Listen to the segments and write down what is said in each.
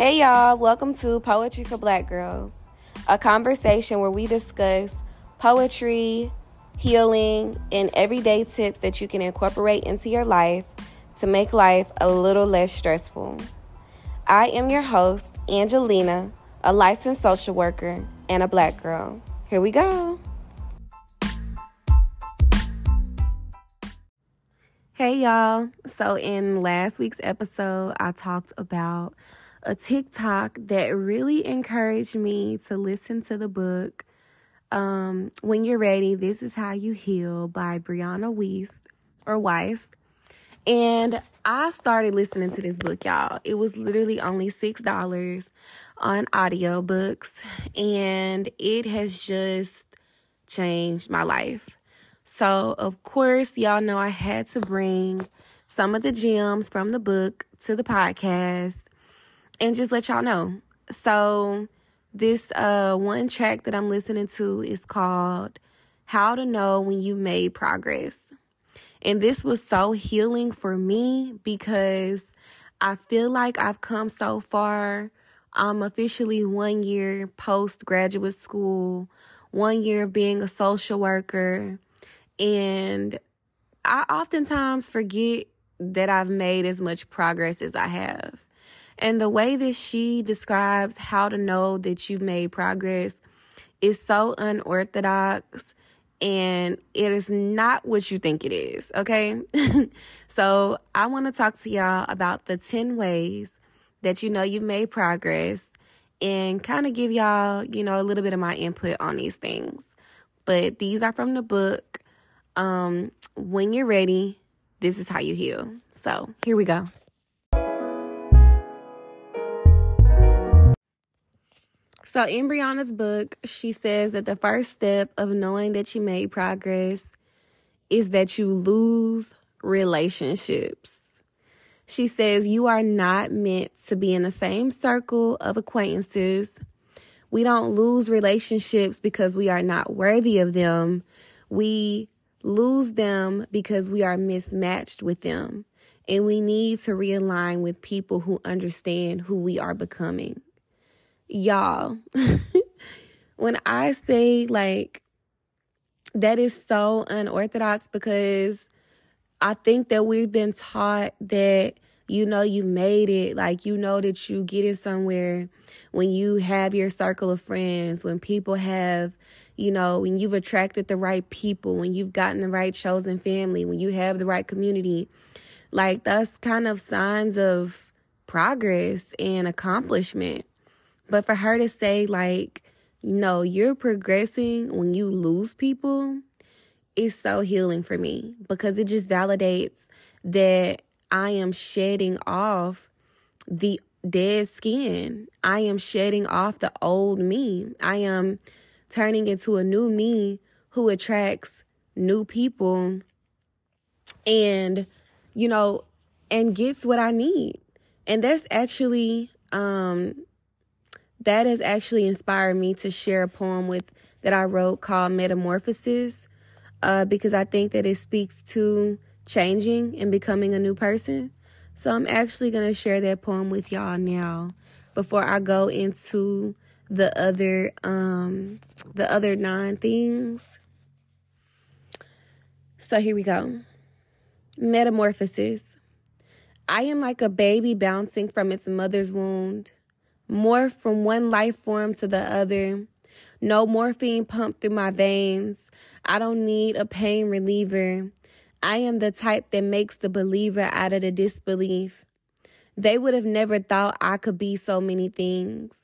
Hey y'all, welcome to Poetry for Black Girls, a conversation where we discuss poetry, healing, and everyday tips that you can incorporate into your life to make life a little less stressful. I am your host, Angelina, a licensed social worker and a black girl. Here we go. Hey y'all. So, in last week's episode, I talked about a TikTok that really encouraged me to listen to the book. Um, when you're ready, this is how you heal by Brianna Weiss or Weiss. And I started listening to this book, y'all. It was literally only $6 on audiobooks, and it has just changed my life. So, of course, y'all know I had to bring some of the gems from the book to the podcast and just let y'all know. So, this uh one track that I'm listening to is called How to Know When You Made Progress. And this was so healing for me because I feel like I've come so far. I'm officially one year post graduate school, one year being a social worker. And I oftentimes forget that I've made as much progress as I have. And the way that she describes how to know that you've made progress is so unorthodox and it is not what you think it is, okay? so, I want to talk to y'all about the 10 ways that you know you've made progress and kind of give y'all, you know, a little bit of my input on these things. But these are from the book. Um, when you're ready, this is how you heal. So, here we go. So, in Brianna's book, she says that the first step of knowing that you made progress is that you lose relationships. She says you are not meant to be in the same circle of acquaintances. We don't lose relationships because we are not worthy of them. We lose them because we are mismatched with them. And we need to realign with people who understand who we are becoming y'all, when I say like that is so unorthodox because I think that we've been taught that you know you made it, like you know that you get in somewhere when you have your circle of friends, when people have, you know, when you've attracted the right people, when you've gotten the right chosen family, when you have the right community. Like that's kind of signs of progress and accomplishment. But for her to say, like, you know, you're progressing when you lose people is so healing for me because it just validates that I am shedding off the dead skin. I am shedding off the old me. I am turning into a new me who attracts new people and, you know, and gets what I need. And that's actually um that has actually inspired me to share a poem with that I wrote called Metamorphosis, uh, because I think that it speaks to changing and becoming a new person. So I'm actually gonna share that poem with y'all now before I go into the other um the other nine things. So here we go. Metamorphosis. I am like a baby bouncing from its mother's wound morph from one life form to the other. No morphine pumped through my veins. I don't need a pain reliever. I am the type that makes the believer out of the disbelief. They would have never thought I could be so many things.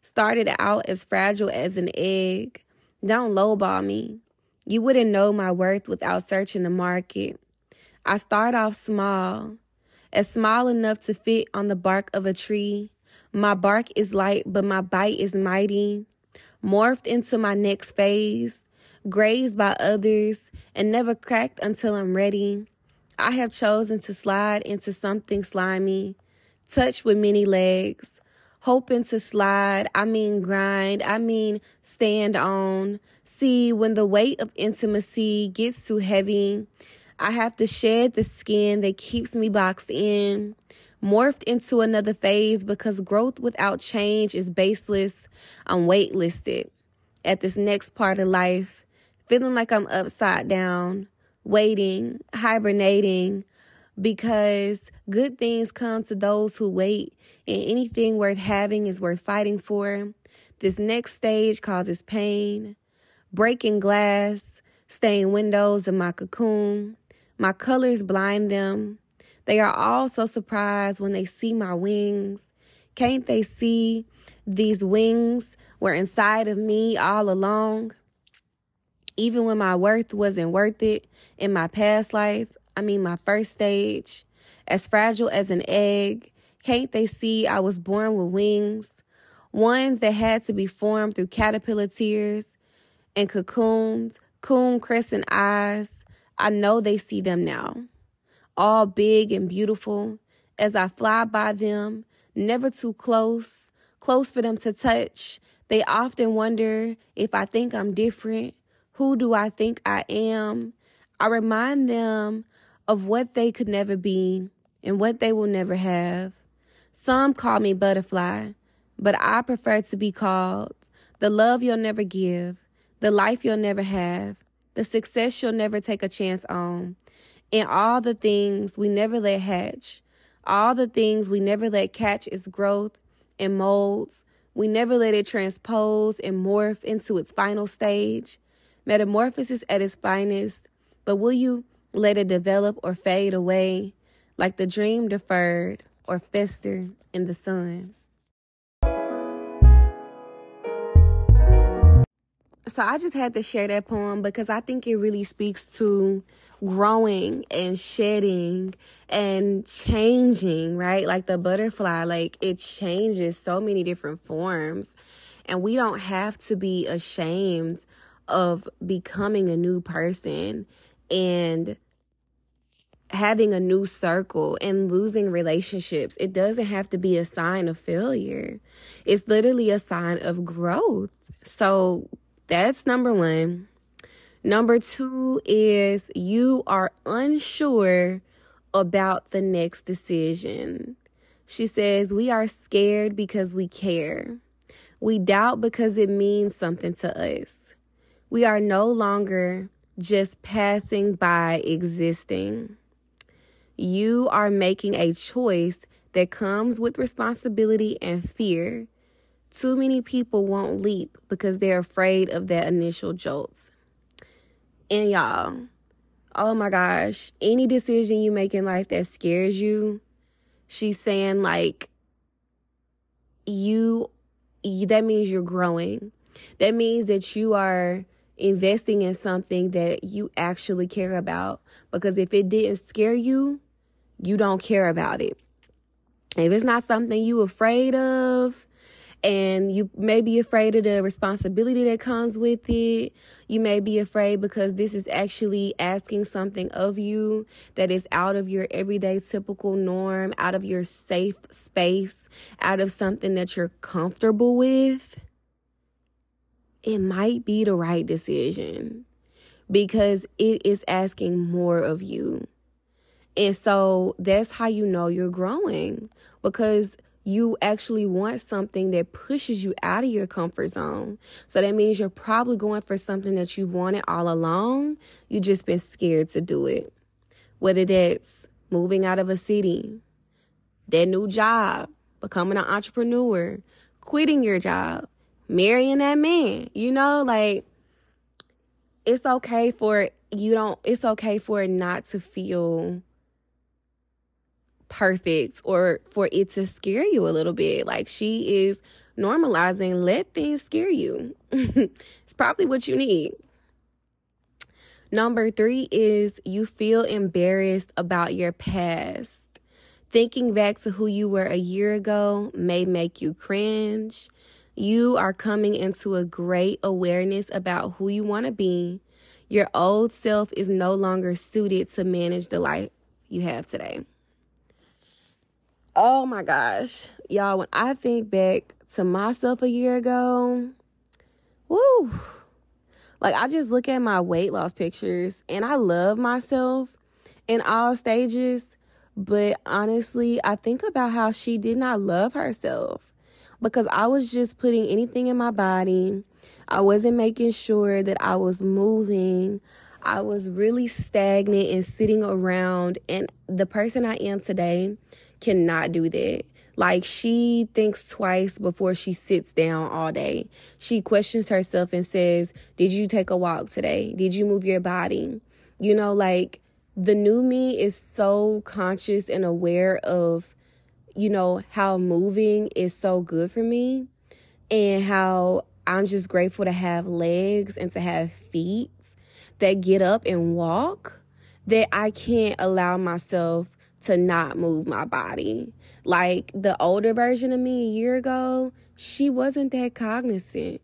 Started out as fragile as an egg. Don't lowball me. You wouldn't know my worth without searching the market. I start off small, as small enough to fit on the bark of a tree. My bark is light, but my bite is mighty. Morphed into my next phase, grazed by others, and never cracked until I'm ready. I have chosen to slide into something slimy, touched with many legs, hoping to slide. I mean, grind. I mean, stand on. See, when the weight of intimacy gets too heavy, I have to shed the skin that keeps me boxed in morphed into another phase because growth without change is baseless. I'm waitlisted at this next part of life, feeling like I'm upside down, waiting, hibernating, because good things come to those who wait, and anything worth having is worth fighting for. This next stage causes pain, breaking glass, staying windows in my cocoon. My colors blind them. They are all so surprised when they see my wings. Can't they see these wings were inside of me all along? Even when my worth wasn't worth it in my past life, I mean, my first stage, as fragile as an egg, can't they see I was born with wings? Ones that had to be formed through caterpillar tears and cocoons, coon crescent eyes. I know they see them now all big and beautiful, as I fly by them, never too close, close for them to touch. They often wonder if I think I'm different. Who do I think I am? I remind them of what they could never be and what they will never have. Some call me butterfly, but I prefer to be called the love you'll never give, the life you'll never have, the success you'll never take a chance on, and all the things we never let hatch, all the things we never let catch its growth and molds, we never let it transpose and morph into its final stage. Metamorphosis at its finest, but will you let it develop or fade away like the dream deferred or fester in the sun? So I just had to share that poem because I think it really speaks to growing and shedding and changing, right? Like the butterfly, like it changes so many different forms. And we don't have to be ashamed of becoming a new person and having a new circle and losing relationships. It doesn't have to be a sign of failure. It's literally a sign of growth. So that's number one. Number two is you are unsure about the next decision. She says, We are scared because we care. We doubt because it means something to us. We are no longer just passing by existing. You are making a choice that comes with responsibility and fear. Too many people won't leap because they're afraid of that initial jolt. And y'all, oh my gosh, any decision you make in life that scares you, she's saying like you, that means you're growing. That means that you are investing in something that you actually care about. Because if it didn't scare you, you don't care about it. If it's not something you afraid of, and you may be afraid of the responsibility that comes with it. You may be afraid because this is actually asking something of you that is out of your everyday typical norm, out of your safe space, out of something that you're comfortable with. It might be the right decision because it is asking more of you. And so that's how you know you're growing because you actually want something that pushes you out of your comfort zone. So that means you're probably going for something that you've wanted all along. You just been scared to do it. Whether that's moving out of a city, that new job, becoming an entrepreneur, quitting your job, marrying that man. You know, like it's okay for you don't it's okay for it not to feel perfect or for it to scare you a little bit. Like she is normalizing, let things scare you. it's probably what you need. Number three is you feel embarrassed about your past. Thinking back to who you were a year ago may make you cringe. You are coming into a great awareness about who you want to be. Your old self is no longer suited to manage the life you have today. Oh my gosh. Y'all, when I think back to myself a year ago, woo. Like I just look at my weight loss pictures and I love myself in all stages, But honestly, I think about how she did not love herself because I was just putting anything in my body. I wasn't making sure that I was moving. I was really stagnant and sitting around. And the person I am today cannot do that. Like she thinks twice before she sits down all day. She questions herself and says, Did you take a walk today? Did you move your body? You know, like the new me is so conscious and aware of, you know, how moving is so good for me and how I'm just grateful to have legs and to have feet that get up and walk that I can't allow myself to not move my body. Like the older version of me a year ago, she wasn't that cognizant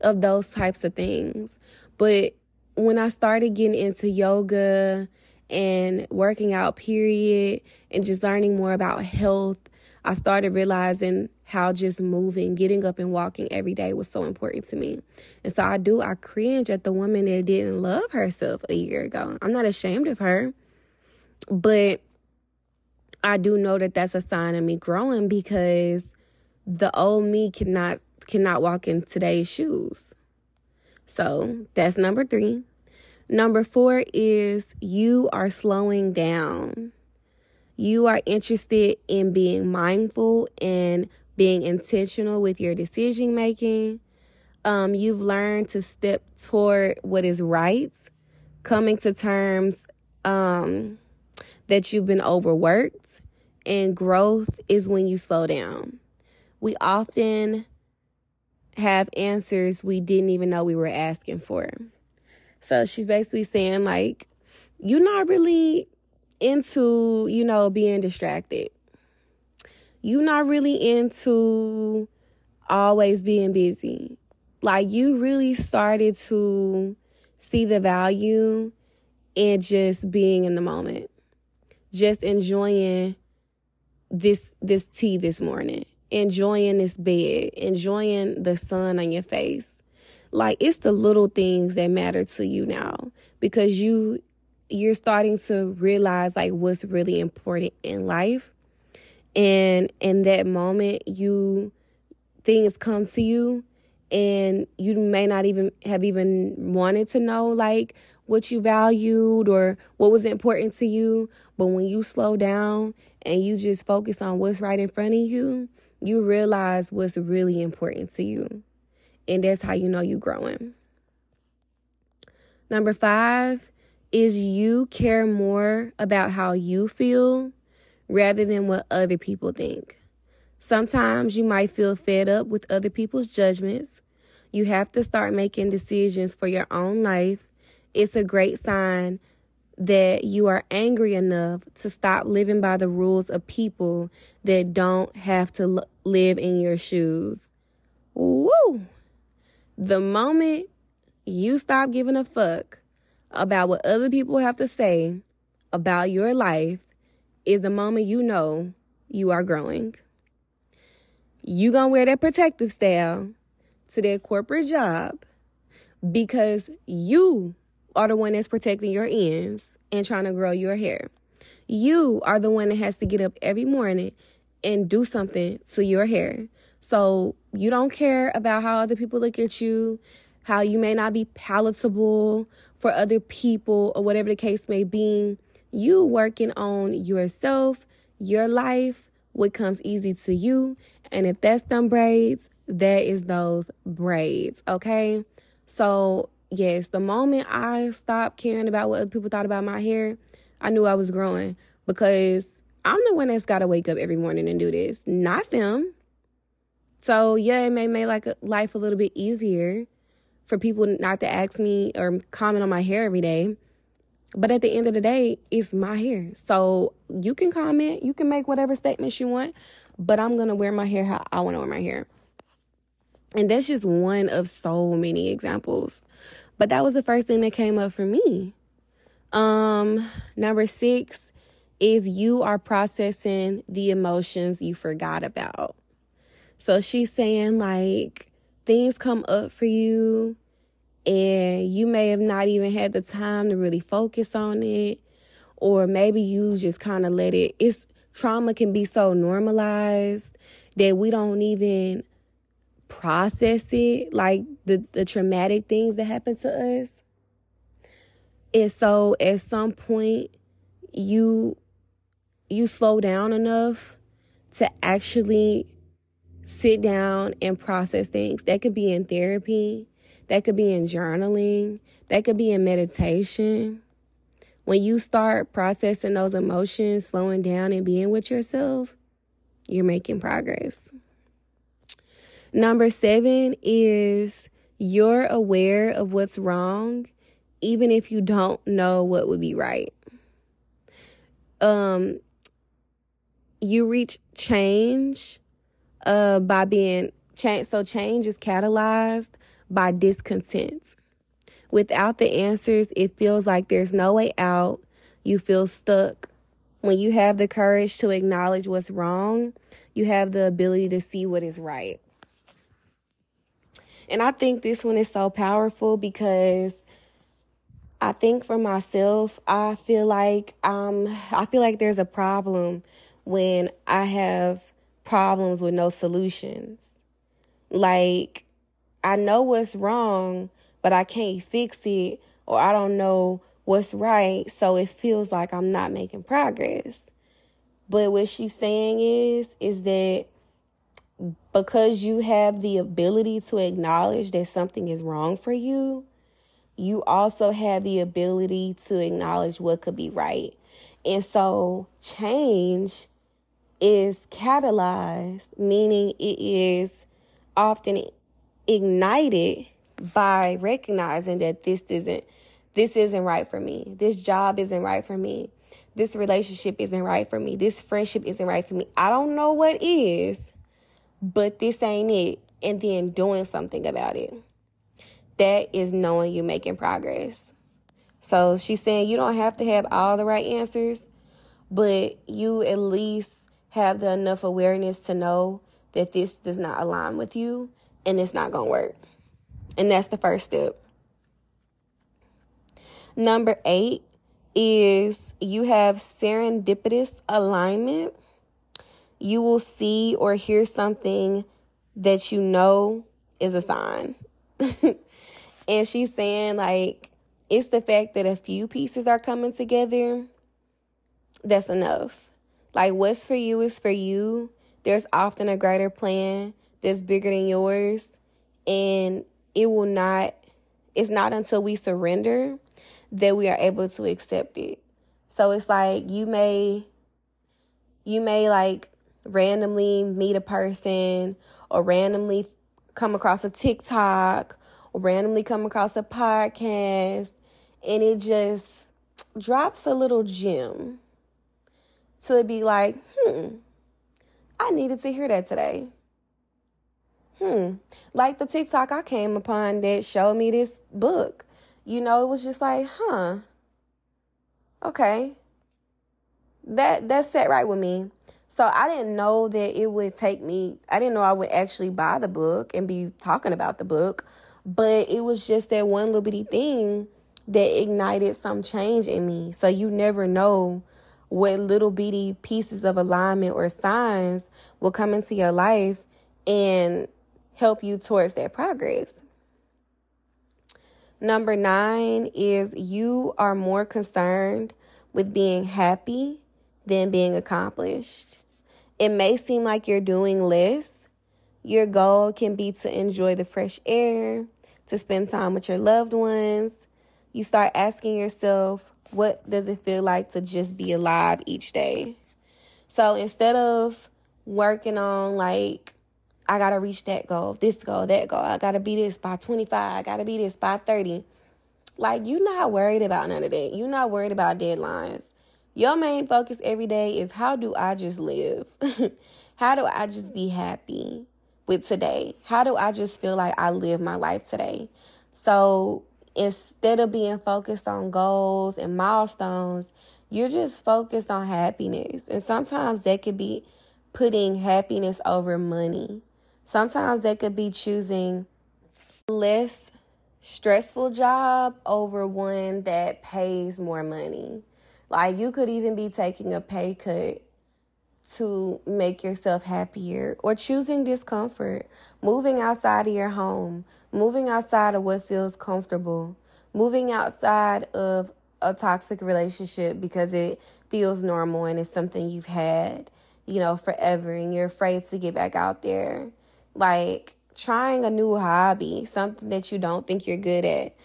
of those types of things. But when I started getting into yoga and working out, period, and just learning more about health, I started realizing how just moving, getting up and walking every day was so important to me. And so I do, I cringe at the woman that didn't love herself a year ago. I'm not ashamed of her, but I do know that that's a sign of me growing because the old me cannot cannot walk in today's shoes. So that's number three. Number four is you are slowing down. You are interested in being mindful and being intentional with your decision making. Um, you've learned to step toward what is right, coming to terms um, that you've been overworked, and growth is when you slow down. We often have answers we didn't even know we were asking for. So she's basically saying, like, you're not really into, you know, being distracted. You're not really into always being busy. Like, you really started to see the value in just being in the moment, just enjoying this this tea this morning, enjoying this bed, enjoying the sun on your face. Like it's the little things that matter to you now because you you're starting to realize like what's really important in life. And in that moment you things come to you and you may not even have even wanted to know like what you valued or what was important to you. But when you slow down and you just focus on what's right in front of you, you realize what's really important to you. And that's how you know you're growing. Number five is you care more about how you feel rather than what other people think. Sometimes you might feel fed up with other people's judgments. You have to start making decisions for your own life it's a great sign that you are angry enough to stop living by the rules of people that don't have to l- live in your shoes. Woo! The moment you stop giving a fuck about what other people have to say about your life is the moment you know you are growing. You gonna wear that protective style to that corporate job because you are the one that's protecting your ends and trying to grow your hair. You are the one that has to get up every morning and do something to your hair. So you don't care about how other people look at you, how you may not be palatable for other people, or whatever the case may be. You working on yourself, your life, what comes easy to you. And if that's them braids, that is those braids, okay? So yes, the moment I stopped caring about what other people thought about my hair, I knew I was growing because I'm the one that's got to wake up every morning and do this, not them. So yeah, it may make like life a little bit easier for people not to ask me or comment on my hair every day. But at the end of the day, it's my hair. So you can comment, you can make whatever statements you want, but I'm going to wear my hair how I want to wear my hair. And that's just one of so many examples. But that was the first thing that came up for me. Um, number six is you are processing the emotions you forgot about. So she's saying like things come up for you and you may have not even had the time to really focus on it or maybe you just kind of let it it's trauma can be so normalized that we don't even process it like the the traumatic things that happen to us. And so at some point you you slow down enough to actually sit down and process things. That could be in therapy. That could be in journaling. That could be in meditation. When you start processing those emotions, slowing down and being with yourself, you're making progress. Number seven is you're aware of what's wrong, even if you don't know what would be right. Um, you reach change uh, by being change. So change is catalyzed by discontent. Without the answers, it feels like there's no way out. You feel stuck. When you have the courage to acknowledge what's wrong, you have the ability to see what is right. And I think this one is so powerful because I think for myself, I feel like um I feel like there's a problem when I have problems with no solutions. Like I know what's wrong, but I can't fix it or I don't know what's right. So it feels like I'm not making progress. But what she's saying is, is that because you have the ability to acknowledge that something is wrong for you, you also have the ability to acknowledge what could be right. And so change is catalyzed, meaning it is often ignited by recognizing that this isn't this isn't right for me. This job isn't right for me. This relationship isn't right for me. This friendship isn't right for me. I don't know what is, but this ain't it. And then doing something about it. That is knowing you're making progress. So she's saying you don't have to have all the right answers, but you at least have the enough awareness to know that this does not align with you and it's not going to work. And that's the first step. Number eight is you have serendipitous alignment. You will see or hear something that you know is a sign. and she's saying, like, it's the fact that a few pieces are coming together that's enough. Like, what's for you is for you. There's often a greater plan that's bigger than yours. And it will not, it's not until we surrender that we are able to accept it. So it's like you may, you may like randomly meet a person or randomly come across a TikTok or randomly come across a podcast and it just drops a little gem. So it'd be like, hmm, I needed to hear that today hmm, like the TikTok I came upon that showed me this book. You know, it was just like, huh, okay. That that set right with me. So I didn't know that it would take me. I didn't know I would actually buy the book and be talking about the book, but it was just that one little bitty thing that ignited some change in me. So you never know what little bitty pieces of alignment or signs will come into your life and help you towards that progress. Number nine is you are more concerned with being happy than being accomplished. It may seem like you're doing less. Your goal can be to enjoy the fresh air, to spend time with your loved ones. You start asking yourself, what does it feel like to just be alive each day? So instead of working on like I gotta reach that goal, this goal, that goal. I gotta be this by 25. I gotta be this by 30. Like, you're not worried about none of that. You're not worried about deadlines. Your main focus every day is how do I just live? how do I just be happy with today? How do I just feel like I live my life today? So instead of being focused on goals and milestones, you're just focused on happiness. And sometimes that could be putting happiness over money. Sometimes that could be choosing less stressful job over one that pays more money. Like you could even be taking a pay cut to make yourself happier or choosing discomfort, moving outside of your home, moving outside of what feels comfortable, moving outside of a toxic relationship because it feels normal and it's something you've had, you know, forever and you're afraid to get back out there. Like trying a new hobby, something that you don't think you're good at.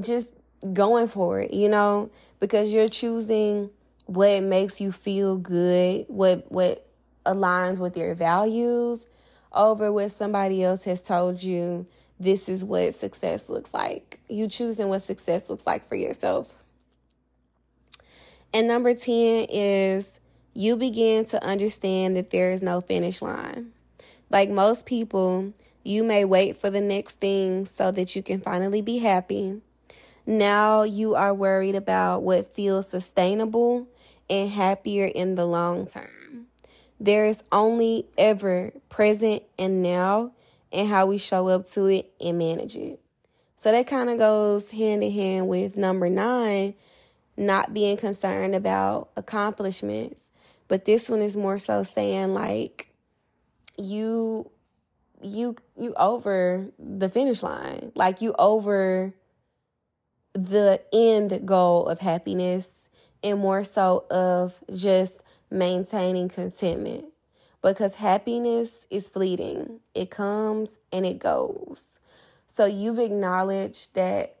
Just going for it, you know, because you're choosing what makes you feel good, what what aligns with your values over what somebody else has told you this is what success looks like. You choosing what success looks like for yourself. And number 10 is you begin to understand that there is no finish line. Like most people, you may wait for the next thing so that you can finally be happy. Now you are worried about what feels sustainable and happier in the long term. There is only ever present and now and how we show up to it and manage it. So that kind of goes hand in hand with number nine, not being concerned about accomplishments. But this one is more so saying like you you you over the finish line. Like you over the end goal of happiness and more so of just maintaining contentment because happiness is fleeting. It comes and it goes. So you've acknowledged that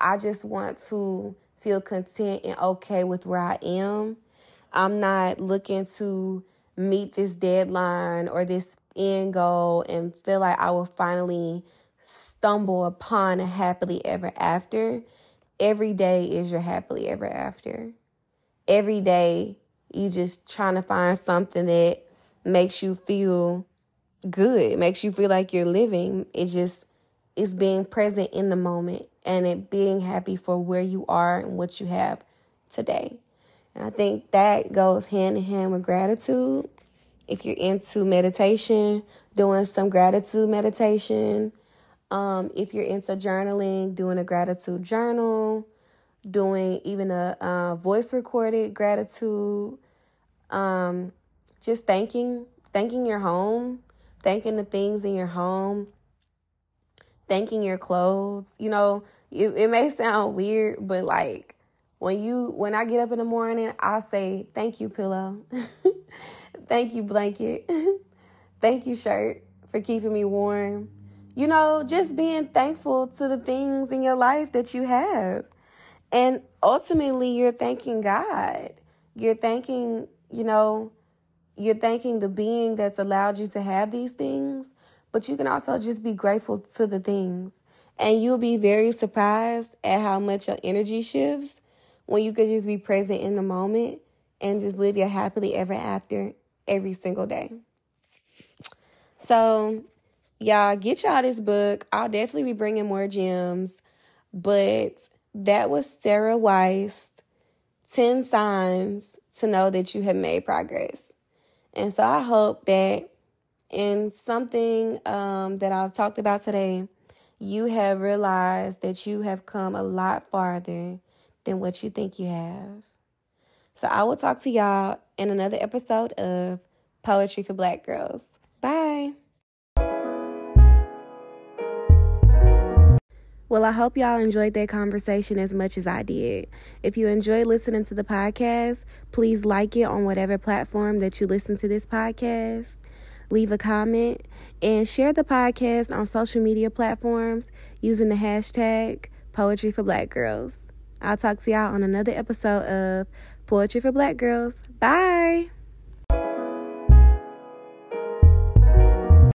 I just want to feel content and okay with where I am. I'm not looking to meet this deadline or this end goal and feel like I will finally stumble upon a happily ever after. Every day is your happily ever after. Every day you just trying to find something that makes you feel good. Makes you feel like you're living. It just is being present in the moment and it being happy for where you are and what you have today. And I think that goes hand in hand with gratitude. If you're into meditation, doing some gratitude meditation. Um, if you're into journaling, doing a gratitude journal, doing even a uh, voice recorded gratitude. Um, just thanking, thanking your home, thanking the things in your home, thanking your clothes. You know, it, it may sound weird, but like when you when I get up in the morning, I'll say thank you pillow. thank you blanket. thank you shirt for keeping me warm. You know, just being thankful to the things in your life that you have. And ultimately, you're thanking God. You're thanking, you know, you're thanking the being that's allowed you to have these things, but you can also just be grateful to the things. And you'll be very surprised at how much your energy shifts when you could just be present in the moment and just live your happily ever after every single day. So, y'all, get y'all this book. I'll definitely be bringing more gems, but that was Sarah Weiss 10 Signs to Know That You Have Made Progress. And so I hope that in something um, that I've talked about today, you have realized that you have come a lot farther than what you think you have. So I will talk to y'all in another episode of Poetry for Black Girls. Well, I hope y'all enjoyed that conversation as much as I did. If you enjoyed listening to the podcast, please like it on whatever platform that you listen to this podcast. Leave a comment and share the podcast on social media platforms using the hashtag Poetry for Black Girls. I'll talk to y'all on another episode of Poetry for Black Girls. Bye.